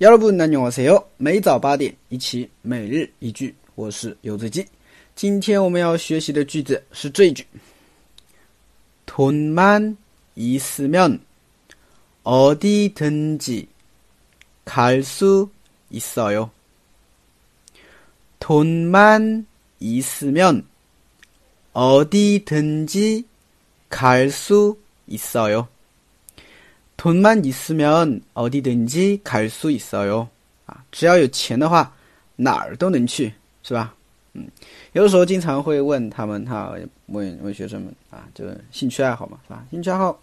여러분 안녕하세요. 每早八点一起每日一句我是游子鸡今天我们要学习的句子是这一句 돈만 있으면 어디든지 갈 수 있어요. 돈만 있으면 어디든지 갈 수 있어요. 돈만 있으면 어디든지 갈 수 있어요. 啊，只要有钱的话，哪儿都能去，是吧？嗯，有的时候经常会问他们，哈，问问学生们啊，就是兴趣爱好嘛，是吧？兴趣爱好，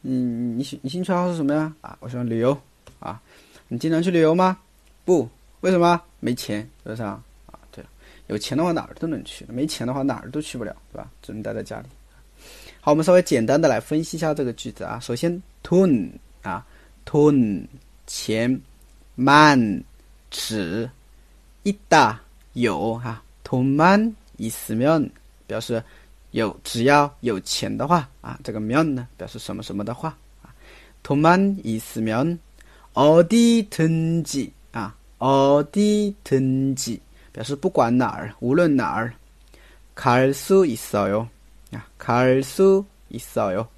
你你兴趣爱好是什么呀？啊，我喜欢旅游啊。你既然有钱的话，哪儿都能去；没钱的话，哪儿都去不了，对吧？只能待在家里。好，我们稍微简单的来分析一下这个句子啊。首先 ，tun 啊，tun 钱，man 纸，一大有哈，tun man 意思面表示有，只要有钱的话啊，这个面呢表示什么什么的话啊，tun man 意思面，어디든지啊，어디든지表示不管哪儿，无论哪儿，갈수있어 요。 啊，갈수있어 요， 啊，